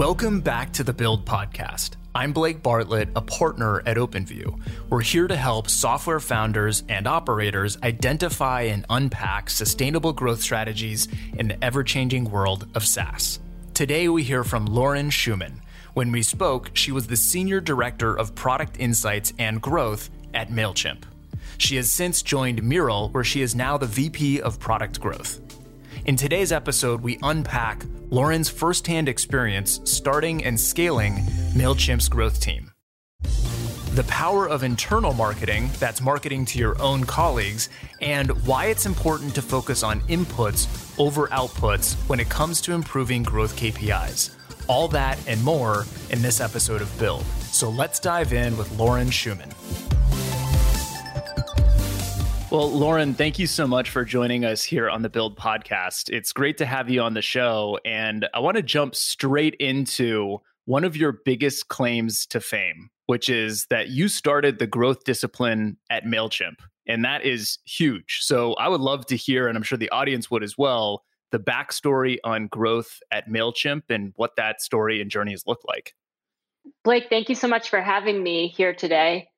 Welcome back to the Build Podcast. I'm Blake Bartlett, a partner at OpenView. We're here to help software founders and operators identify and unpack sustainable growth strategies in the ever changing world of SaaS. Today, we hear from Lauren Schumann. When we spoke, she was the Senior Director of Product Insights and Growth at MailChimp. She has since joined Mural, where she is now the VP of Product Growth. In today's episode, we unpack Lauren's firsthand experience starting and scaling MailChimp's growth team. The power of internal marketing, that's marketing to your own colleagues, and why it's important to focus on inputs over outputs when it comes to improving growth KPIs. All that and more in this episode of Build. So let's dive in with Lauren Schumann. Well, Lauren, thank you so much for joining us here on the Build podcast. It's great to have you on the show. And I want to jump straight into one of your biggest claims to fame, which is that you started the growth discipline at MailChimp. And that is huge. So I would love to hear, and I'm sure the audience would as well, the backstory on growth at MailChimp and what that story and journey has looked like. Blake, thank you so much for having me here today.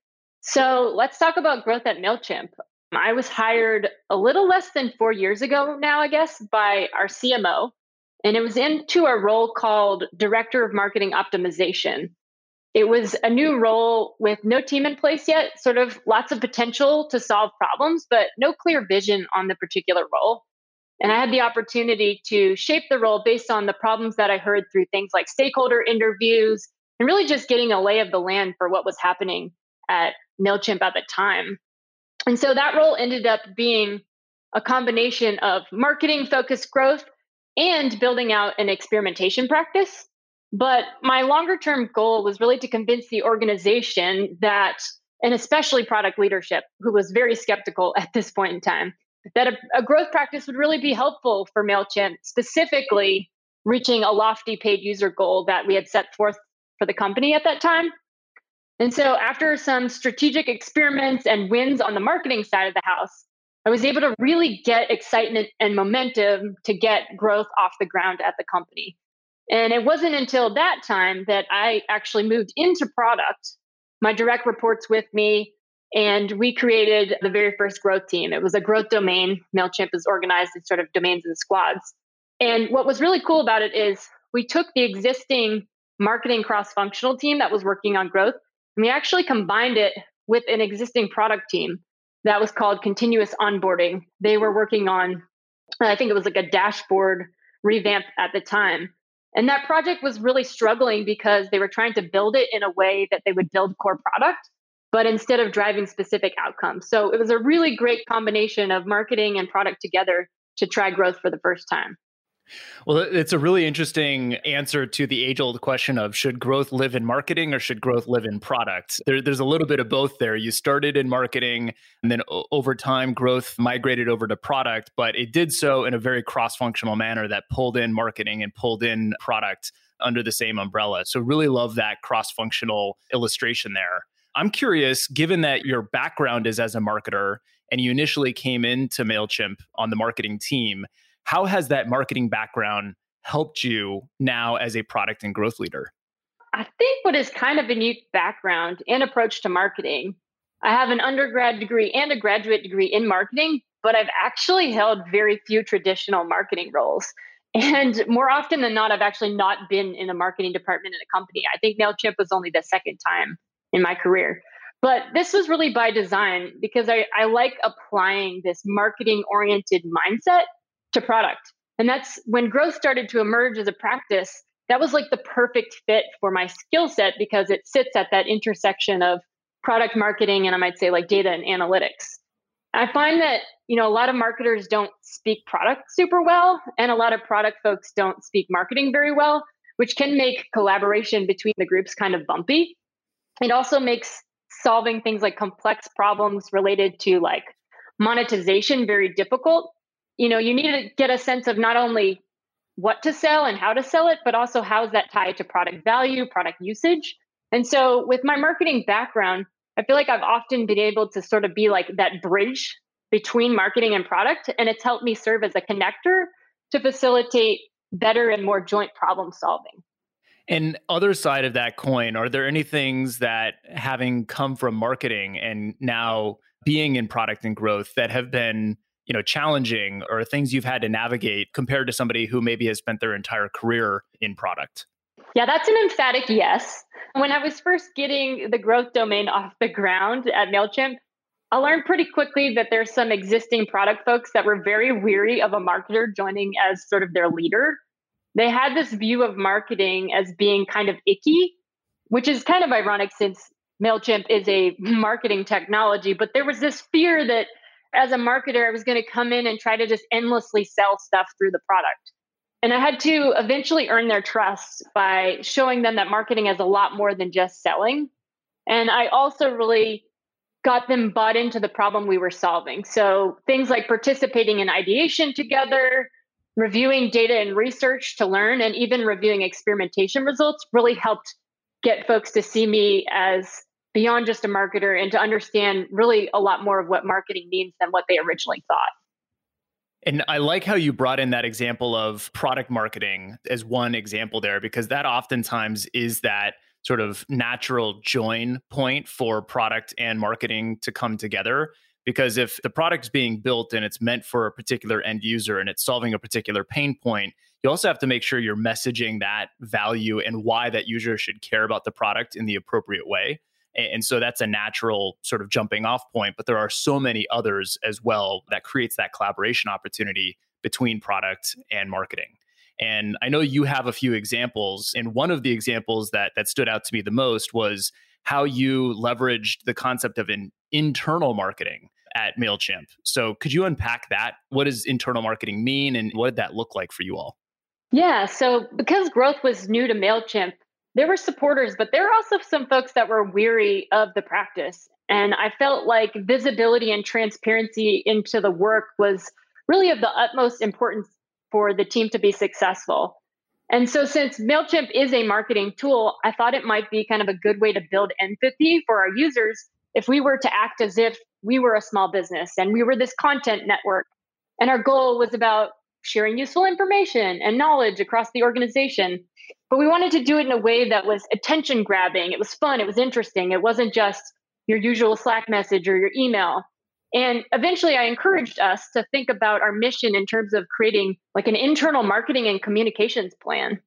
So let's talk about growth at MailChimp. I was hired a little less than four years ago now, I guess, by our CMO. And it was into a role called Director of Marketing Optimization. It was a new role with no team in place yet, sort of lots of potential to solve problems, but no clear vision on the particular role. And I had the opportunity to shape the role based on the problems that I heard through things like stakeholder interviews and really just getting a lay of the land for what was happening at MailChimp at the time. And so that role ended up being a combination of marketing focused growth and building out an experimentation practice. But my longer term goal was really to convince the organization that, and especially product leadership, who was very skeptical at this point in time, that a, a growth practice would really be helpful for MailChimp, specifically reaching a lofty paid user goal that we had set forth for the company at that time. And so, after some strategic experiments and wins on the marketing side of the house, I was able to really get excitement and momentum to get growth off the ground at the company. And it wasn't until that time that I actually moved into product, my direct reports with me, and we created the very first growth team. It was a growth domain. MailChimp is organized in sort of domains and squads. And what was really cool about it is we took the existing marketing cross functional team that was working on growth and we actually combined it with an existing product team that was called Continuous Onboarding. They were working on, uh, I think it was like a dashboard revamp at the time. And that project was really struggling because they were trying to build it in a way that they would build core product, but instead of driving specific outcomes. So it was a really great combination of marketing and product together to try growth for the first time. Well, it's a really interesting answer to the age old question of should growth live in marketing or should growth live in product? There, there's a little bit of both there. You started in marketing, and then over time, growth migrated over to product, but it did so in a very cross functional manner that pulled in marketing and pulled in product under the same umbrella. So, really love that cross functional illustration there. I'm curious, given that your background is as a marketer and you initially came into MailChimp on the marketing team, how has that marketing background helped you now as a product and growth leader? I think what is kind of a unique background and approach to marketing. I have an undergrad degree and a graduate degree in marketing, but I've actually held very few traditional marketing roles. And more often than not, I've actually not been in a marketing department in a company. I think MailChimp was only the second time in my career. But this was really by design because I, I like applying this marketing oriented mindset to product. And that's when growth started to emerge as a practice. That was like the perfect fit for my skill set because it sits at that intersection of product marketing and I might say like data and analytics. I find that, you know, a lot of marketers don't speak product super well and a lot of product folks don't speak marketing very well, which can make collaboration between the groups kind of bumpy. It also makes solving things like complex problems related to like monetization very difficult you know, you need to get a sense of not only what to sell and how to sell it, but also how is that tied to product value, product usage. And so with my marketing background, I feel like I've often been able to sort of be like that bridge between marketing and product. And it's helped me serve as a connector to facilitate better and more joint problem solving. And other side of that coin, are there any things that having come from marketing and now being in product and growth that have been, you know, challenging or things you've had to navigate compared to somebody who maybe has spent their entire career in product? Yeah, that's an emphatic yes. When I was first getting the growth domain off the ground at MailChimp, I learned pretty quickly that there's some existing product folks that were very weary of a marketer joining as sort of their leader. They had this view of marketing as being kind of icky, which is kind of ironic since MailChimp is a marketing technology. But there was this fear that as a marketer, I was going to come in and try to just endlessly sell stuff through the product. And I had to eventually earn their trust by showing them that marketing is a lot more than just selling. And I also really got them bought into the problem we were solving. So things like participating in ideation together, reviewing data and research to learn, and even reviewing experimentation results really helped get folks to see me as beyond just a marketer and to understand really a lot more of what marketing means than what they originally thought. And I like how you brought in that example of product marketing as one example there, because that oftentimes is that sort of natural join point for product and marketing to come together. Because if the product's being built and it's meant for a particular end user and it's solving a particular pain point, you also have to make sure you're messaging that value and why that user should care about the product in the appropriate way. And so that's a natural sort of jumping off point. But there are so many others as well that creates that collaboration opportunity between product and marketing. And I know you have a few examples. And one of the examples that that stood out to me the most was how you leveraged the concept of an internal marketing at MailChimp. So could you unpack that? What does internal marketing mean and what did that look like for you all? Yeah. So because growth was new to MailChimp, there were supporters, but there were also some folks that were weary of the practice. And I felt like visibility and transparency into the work was really of the utmost importance for the team to be successful. And so, since MailChimp is a marketing tool, I thought it might be kind of a good way to build empathy for our users if we were to act as if we were a small business and we were this content network. And our goal was about sharing useful information and knowledge across the organization. But we wanted to do it in a way that was attention grabbing. It was fun. It was interesting. It wasn't just your usual Slack message or your email. And eventually, I encouraged us to think about our mission in terms of creating like an internal marketing and communications plan.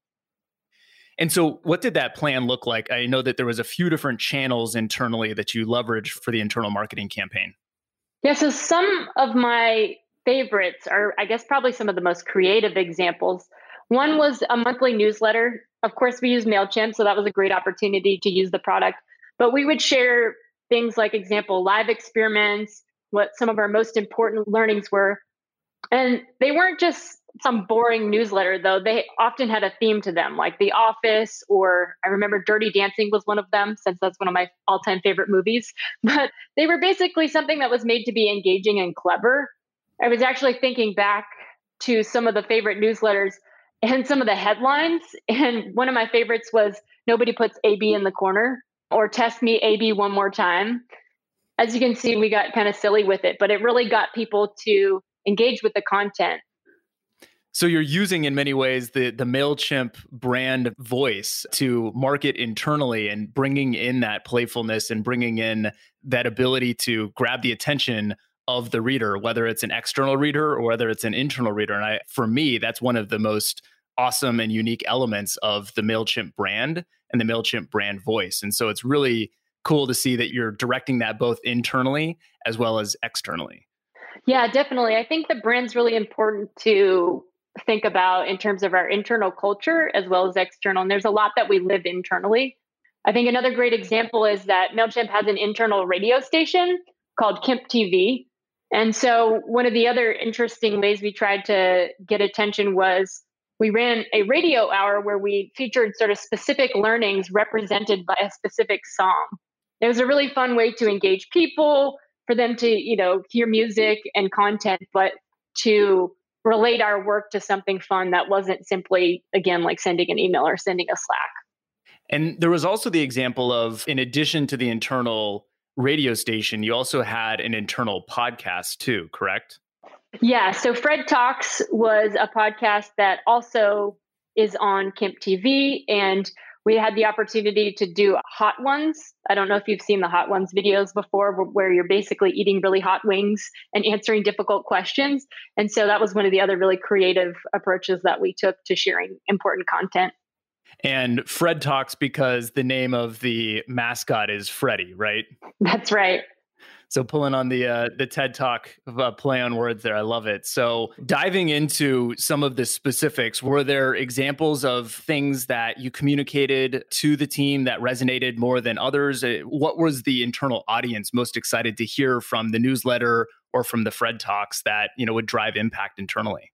And so, what did that plan look like? I know that there was a few different channels internally that you leveraged for the internal marketing campaign. Yeah, so some of my favorites are, I guess, probably some of the most creative examples. One was a monthly newsletter. Of course, we use MailChimp, so that was a great opportunity to use the product. But we would share things like, example, live experiments, what some of our most important learnings were. And they weren't just some boring newsletter, though. They often had a theme to them, like The Office, or I remember Dirty Dancing was one of them, since that's one of my all time favorite movies. But they were basically something that was made to be engaging and clever. I was actually thinking back to some of the favorite newsletters and some of the headlines. And one of my favorites was Nobody Puts AB in the Corner or Test Me AB One More Time as you can see, we got kind of silly with it, but it really got people to engage with the content. So you're using in many ways the the Mailchimp brand voice to market internally and bringing in that playfulness and bringing in that ability to grab the attention of the reader, whether it's an external reader or whether it's an internal reader. And I, for me, that's one of the most awesome and unique elements of the Mailchimp brand and the Mailchimp brand voice. And so it's really cool to see that you're directing that both internally as well as externally. Yeah, definitely. I think the brand's really important to think about in terms of our internal culture as well as external. And there's a lot that we live internally. I think another great example is that MailChimp has an internal radio station called Kimp TV. And so, one of the other interesting ways we tried to get attention was we ran a radio hour where we featured sort of specific learnings represented by a specific song. It was a really fun way to engage people for them to you know hear music and content but to relate our work to something fun that wasn't simply again like sending an email or sending a slack. And there was also the example of in addition to the internal radio station you also had an internal podcast too correct yeah so fred talks was a podcast that also is on Kimp TV. And we had the opportunity to do hot ones. I don't know if you've seen the hot ones videos before, where you're basically eating really hot wings and answering difficult questions. And so that was one of the other really creative approaches that we took to sharing important content. And Fred talks because the name of the mascot is Freddy, right? That's right. So pulling on the uh, the TED Talk uh, play on words there, I love it. So diving into some of the specifics, were there examples of things that you communicated to the team that resonated more than others? Uh, what was the internal audience most excited to hear from the newsletter or from the Fred Talks that you know would drive impact internally?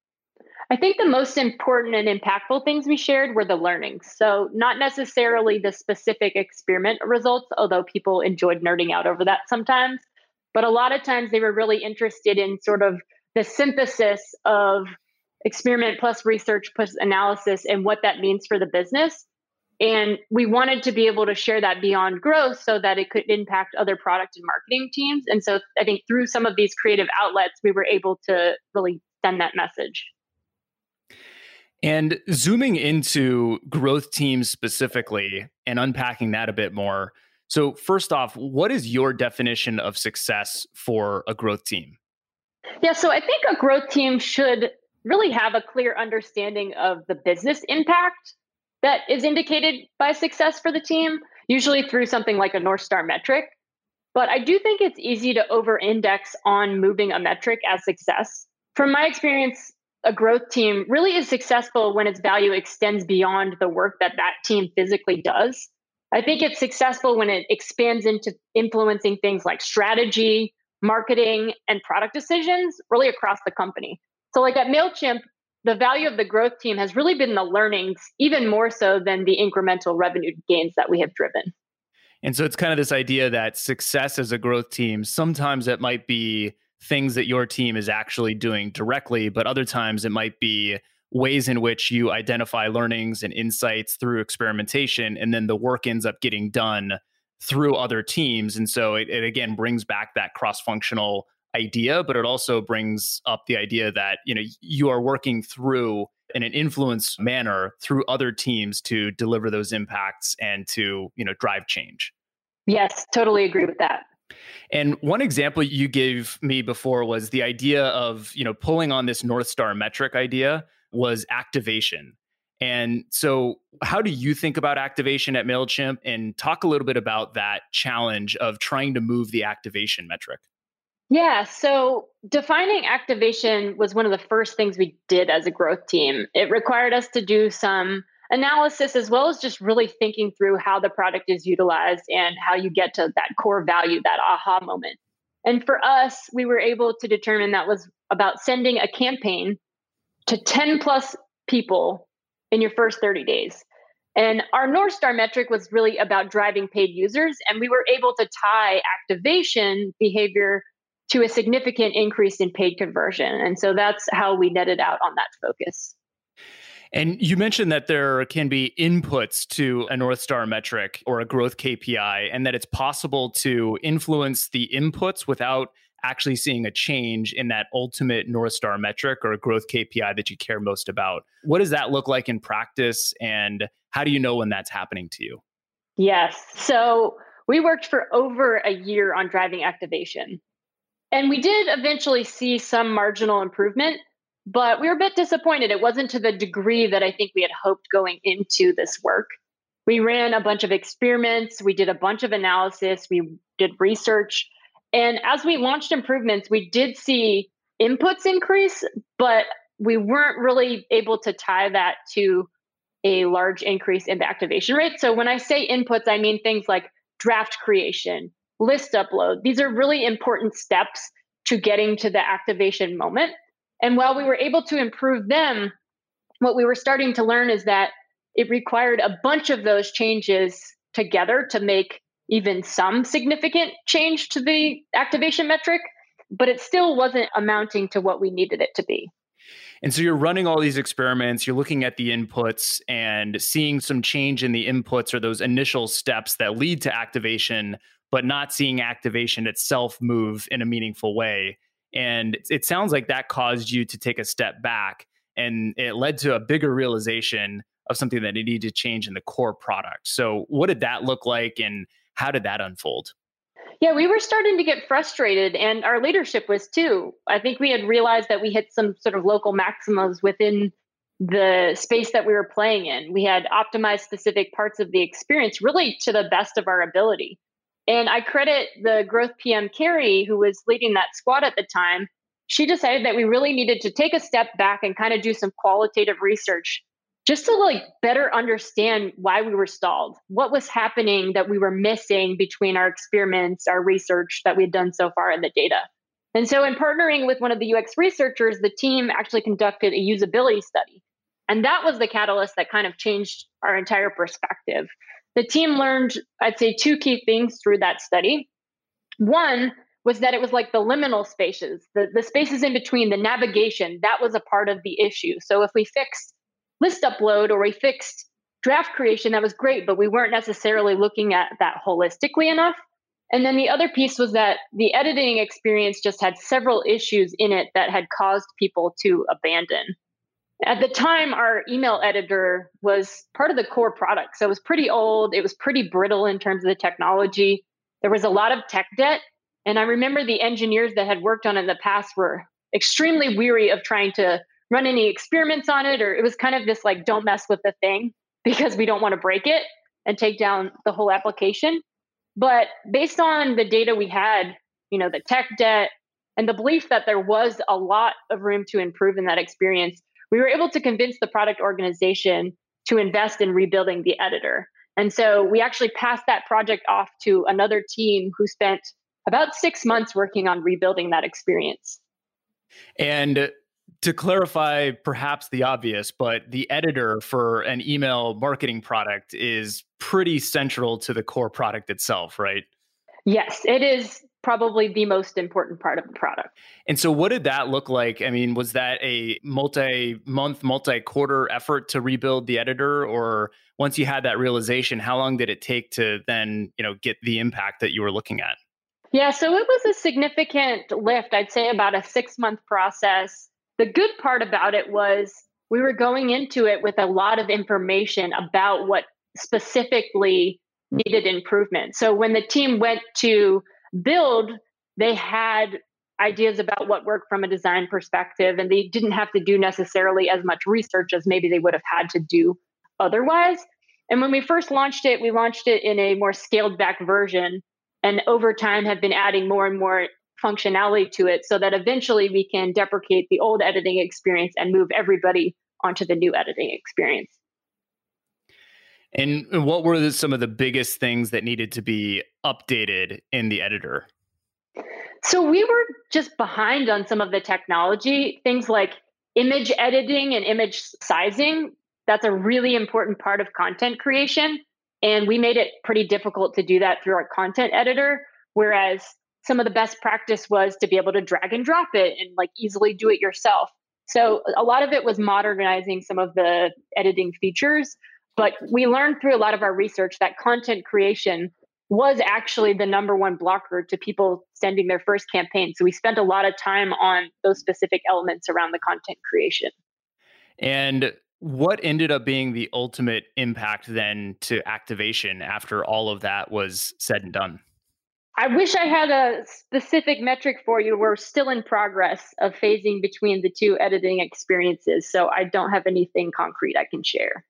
I think the most important and impactful things we shared were the learnings. So, not necessarily the specific experiment results, although people enjoyed nerding out over that sometimes, but a lot of times they were really interested in sort of the synthesis of experiment plus research plus analysis and what that means for the business. And we wanted to be able to share that beyond growth so that it could impact other product and marketing teams. And so I think through some of these creative outlets, we were able to really send that message. And zooming into growth teams specifically and unpacking that a bit more, so, first off, what is your definition of success for a growth team? Yeah, so I think a growth team should really have a clear understanding of the business impact that is indicated by success for the team, usually through something like a North Star metric. But I do think it's easy to over index on moving a metric as success. From my experience, a growth team really is successful when its value extends beyond the work that that team physically does. I think it's successful when it expands into influencing things like strategy, marketing, and product decisions really across the company. So, like at MailChimp, the value of the growth team has really been the learnings, even more so than the incremental revenue gains that we have driven. And so it's kind of this idea that success as a growth team, sometimes it might be things that your team is actually doing directly, but other times it might be ways in which you identify learnings and insights through experimentation and then the work ends up getting done through other teams. And so it, it again brings back that cross-functional idea but it also brings up the idea that you know you are working through in an influence manner through other teams to deliver those impacts and to you know drive change. Yes totally agree with that and one example you gave me before was the idea of you know pulling on this north star metric idea was activation. And so, how do you think about activation at MailChimp? And talk a little bit about that challenge of trying to move the activation metric. Yeah, so defining activation was one of the first things we did as a growth team. It required us to do some analysis as well as just really thinking through how the product is utilized and how you get to that core value, that aha moment. And for us, we were able to determine that was about sending a campaign to 10 plus people in your first 30 days. And our North Star metric was really about driving paid users. And we were able to tie activation behavior to a significant increase in paid conversion. And so that's how we netted out on that focus. And you mentioned that there can be inputs to a North Star metric or a growth KPI, and that it's possible to influence the inputs without actually seeing a change in that ultimate North Star metric or a growth KPI that you care most about. What does that look like in practice? And how do you know when that's happening to you? Yes. So we worked for over a year on driving activation. And we did eventually see some marginal improvement, but we were a bit disappointed. It wasn't to the degree that I think we had hoped going into this work. We ran a bunch of experiments, we did a bunch of analysis, we did research and as we launched improvements, we did see inputs increase, but we weren't really able to tie that to a large increase in the activation rate. So when I say inputs, I mean things like draft creation, list upload. These are really important steps to getting to the activation moment. And while we were able to improve them, what we were starting to learn is that it required a bunch of those changes together to make even some significant change to the activation metric, but it still wasn't amounting to what we needed it to be. And so you're running all these experiments, you're looking at the inputs and seeing some change in the inputs or those initial steps that lead to activation, but not seeing activation itself move in a meaningful way. And it sounds like that caused you to take a step back and it led to a bigger realization of something that needed to change in the core product. So, what did that look like and how did that unfold? Yeah, we were starting to get frustrated, and our leadership was too. I think we had realized that we hit some sort of local maximas within the space that we were playing in. We had optimized specific parts of the experience really to the best of our ability. And I credit the growth PM, Carrie, who was leading that squad at the time. She decided that we really needed to take a step back and kind of do some qualitative research just to like better understand why we were stalled what was happening that we were missing between our experiments our research that we had done so far in the data. And so in partnering with one of the ux researchers the team actually conducted a usability study. And that was the catalyst that kind of changed our entire perspective the team learned i'd say two key things through that study one was that it was like the liminal spaces the, the spaces in between the navigation that was a part of the issue so if we fixed list upload or we fixed draft creation, that was great, but we weren't necessarily looking at that holistically enough. And then the other piece was that the editing experience just had several issues in it that had caused people to abandon. At the time, our email editor was part of the core product. So it was pretty old. It was pretty brittle in terms of the technology. There was a lot of tech debt. And I remember the engineers that had worked on it in the past were extremely weary of trying to run any experiments on it, or it was kind of this like, don't mess with the thing because we don't want to break it and take down the whole application. But based on the data we had, you know, the tech debt and the belief that there was a lot of room to improve in that experience, we were able to convince the product organization to invest in rebuilding the editor. And so we actually passed that project off to another team who spent about six months working on rebuilding that experience. And to clarify perhaps the obvious, but the editor for an email marketing product is pretty central to the core product itself, right? Yes, it is probably the most important part of the product. And so, what did that look like? I mean, was that a multi month, multi quarter effort to rebuild the editor? Or once you had that realization, how long did it take to then, you know, get the impact that you were looking at? Yeah, so it was a significant lift. I'd say about a six month process the good part about it was we were going into it with a lot of information about what specifically needed improvement. So when the team went to build, they had ideas about what worked from a design perspective, and they didn't have to do necessarily as much research as maybe they would have had to do otherwise. And when we first launched it, we launched it in a more scaled back version. And over time, have been adding more and more functionality to it so that eventually we can deprecate the old editing experience and move everybody onto the new editing experience. And what were the, some of the biggest things that needed to be updated in the editor? So we were just behind on some of the technology, things like image editing and image sizing. That's a really important part of content creation. And we made it pretty difficult to do that through our content editor. Whereas some of the best practice was to be able to drag and drop it and like easily do it yourself. So a lot of it was modernizing some of the editing features, but we learned through a lot of our research that content creation was actually the number one blocker to people sending their first campaign. So we spent a lot of time on those specific elements around the content creation. And what ended up being the ultimate impact then to activation after all of that was said and done? I wish I had a specific metric for you. We're still in progress of phasing between the two editing experiences. So I don't have anything concrete I can share.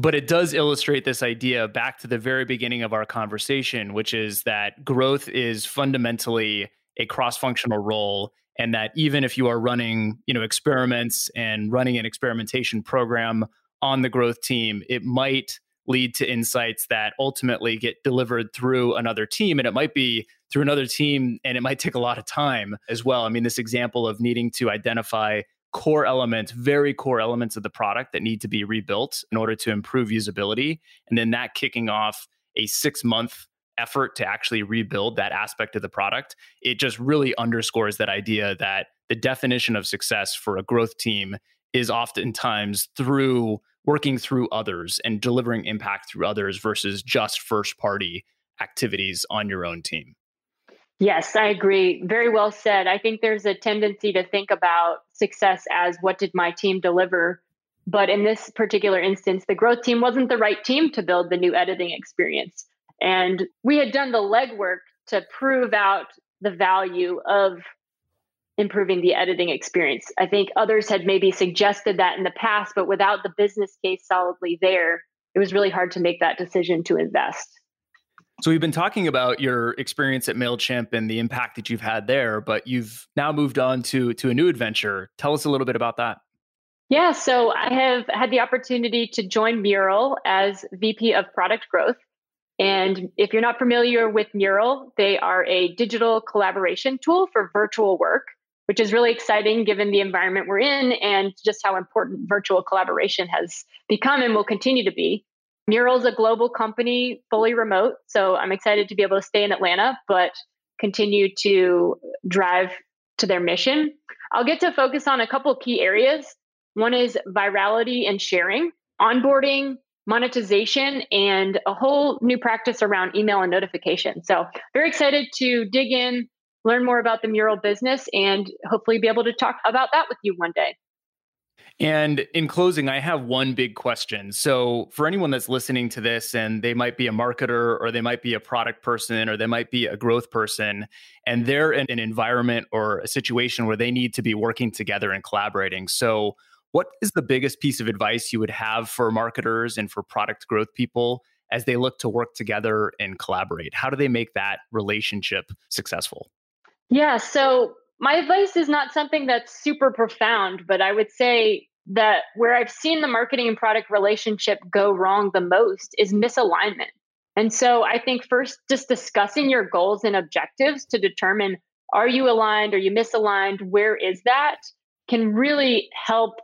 But it does illustrate this idea back to the very beginning of our conversation, which is that growth is fundamentally a cross-functional role and that even if you are running, you know, experiments and running an experimentation program on the growth team, it might lead to insights that ultimately get delivered through another team. And it might be through another team and it might take a lot of time as well. I mean, this example of needing to identify core elements, very core elements of the product that need to be rebuilt in order to improve usability. And then that kicking off a six month effort to actually rebuild that aspect of the product, it just really underscores that idea that the definition of success for a growth team is oftentimes through working through others and delivering impact through others versus just first party activities on your own team. Yes, I agree. Very well said. I think there's a tendency to think about success as what did my team deliver But in this particular instance, the growth team wasn't the right team to build the new editing experience. And we had done the legwork to prove out the value of improving the editing experience. I think others had maybe suggested that in the past, but without the business case solidly there, it was really hard to make that decision to invest. So we've been talking about your experience at Mailchimp and the impact that you've had there, but you've now moved on to to a new adventure. Tell us a little bit about that. Yeah, so I have had the opportunity to join Mural as VP of Product Growth. And if you're not familiar with Mural, they are a digital collaboration tool for virtual work, which is really exciting given the environment we're in and just how important virtual collaboration has become and will continue to be. Mural is a global company, fully remote. So I'm excited to be able to stay in Atlanta, but continue to drive to their mission. I'll get to focus on a couple key areas. One is virality and sharing, onboarding, monetization, and a whole new practice around email and notification. So, very excited to dig in, learn more about the mural business, and hopefully be able to talk about that with you one day. And in closing, I have one big question. So, for anyone that's listening to this and they might be a marketer or they might be a product person or they might be a growth person, and they're in an environment or a situation where they need to be working together and collaborating. So, what is the biggest piece of advice you would have for marketers and for product growth people as they look to work together and collaborate? How do they make that relationship successful? Yeah. So, my advice is not something that's super profound, but I would say that where I've seen the marketing and product relationship go wrong the most is misalignment. And so I think first, just discussing your goals and objectives to determine are you aligned, are you misaligned, where is that, can really help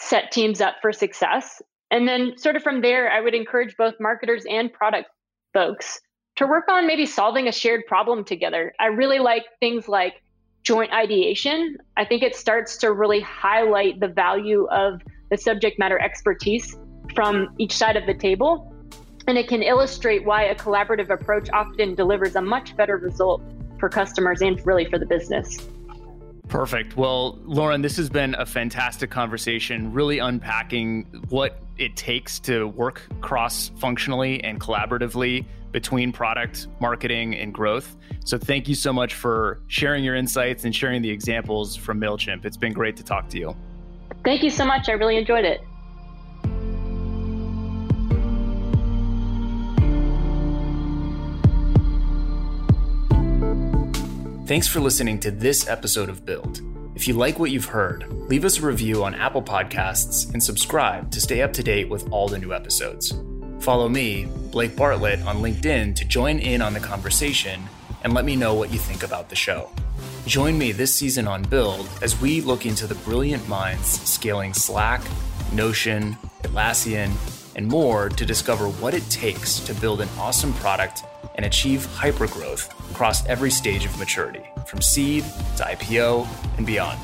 set teams up for success. And then, sort of from there, I would encourage both marketers and product folks to work on maybe solving a shared problem together. I really like things like joint ideation, I think it starts to really highlight the value of the subject matter expertise from each side of the table. And it can illustrate why a collaborative approach often delivers a much better result for customers and really for the business. Perfect. Well, Lauren, this has been a fantastic conversation, really unpacking what it takes to work cross functionally and collaboratively between product, marketing, and growth. So, thank you so much for sharing your insights and sharing the examples from MailChimp. It's been great to talk to you. Thank you so much. I really enjoyed it. Thanks for listening to this episode of Build. If you like what you've heard, leave us a review on Apple Podcasts and subscribe to stay up to date with all the new episodes. Follow me, Blake Bartlett, on LinkedIn to join in on the conversation and let me know what you think about the show. Join me this season on Build as we look into the brilliant minds scaling Slack, Notion, Atlassian, and more to discover what it takes to build an awesome product and achieve hypergrowth across every stage of maturity, from seed to IPO and beyond.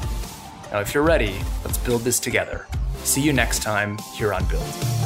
Now, if you're ready, let's build this together. See you next time here on Build.